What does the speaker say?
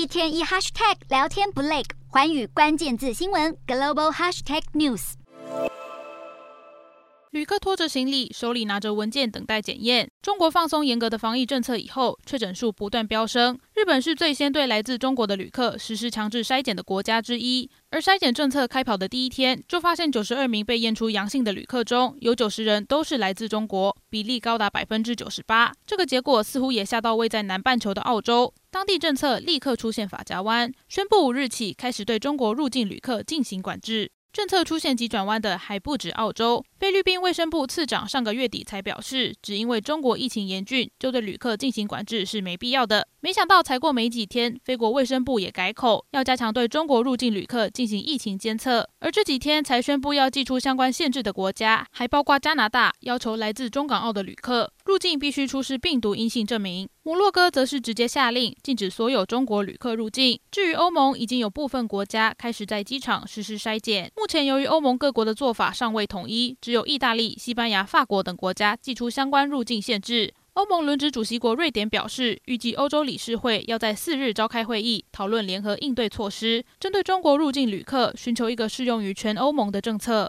一天一 hashtag 聊天不累，寰宇关键字新闻 global hashtag news。旅客拖着行李，手里拿着文件，等待检验。中国放松严格的防疫政策以后，确诊数不断飙升。日本是最先对来自中国的旅客实施强制筛检的国家之一。而筛检政策开跑的第一天，就发现九十二名被验出阳性的旅客中，有九十人都是来自中国，比例高达百分之九十八。这个结果似乎也吓到位在南半球的澳洲，当地政策立刻出现法家弯，宣布五日起开始对中国入境旅客进行管制。政策出现急转弯的还不止澳洲，菲律宾卫生部次长上个月底才表示，只因为中国疫情严峻，就对旅客进行管制是没必要的。没想到才过没几天，菲国卫生部也改口，要加强对中国入境旅客进行疫情监测。而这几天才宣布要祭出相关限制的国家，还包括加拿大，要求来自中港澳的旅客入境必须出示病毒阴性证明。摩洛哥则是直接下令禁止所有中国旅客入境。至于欧盟，已经有部分国家开始在机场实施筛检。目前，由于欧盟各国的做法尚未统一，只有意大利、西班牙、法国等国家祭出相关入境限制。欧盟轮值主席国瑞典表示，预计欧洲理事会要在四日召开会议，讨论联合应对措施，针对中国入境旅客，寻求一个适用于全欧盟的政策。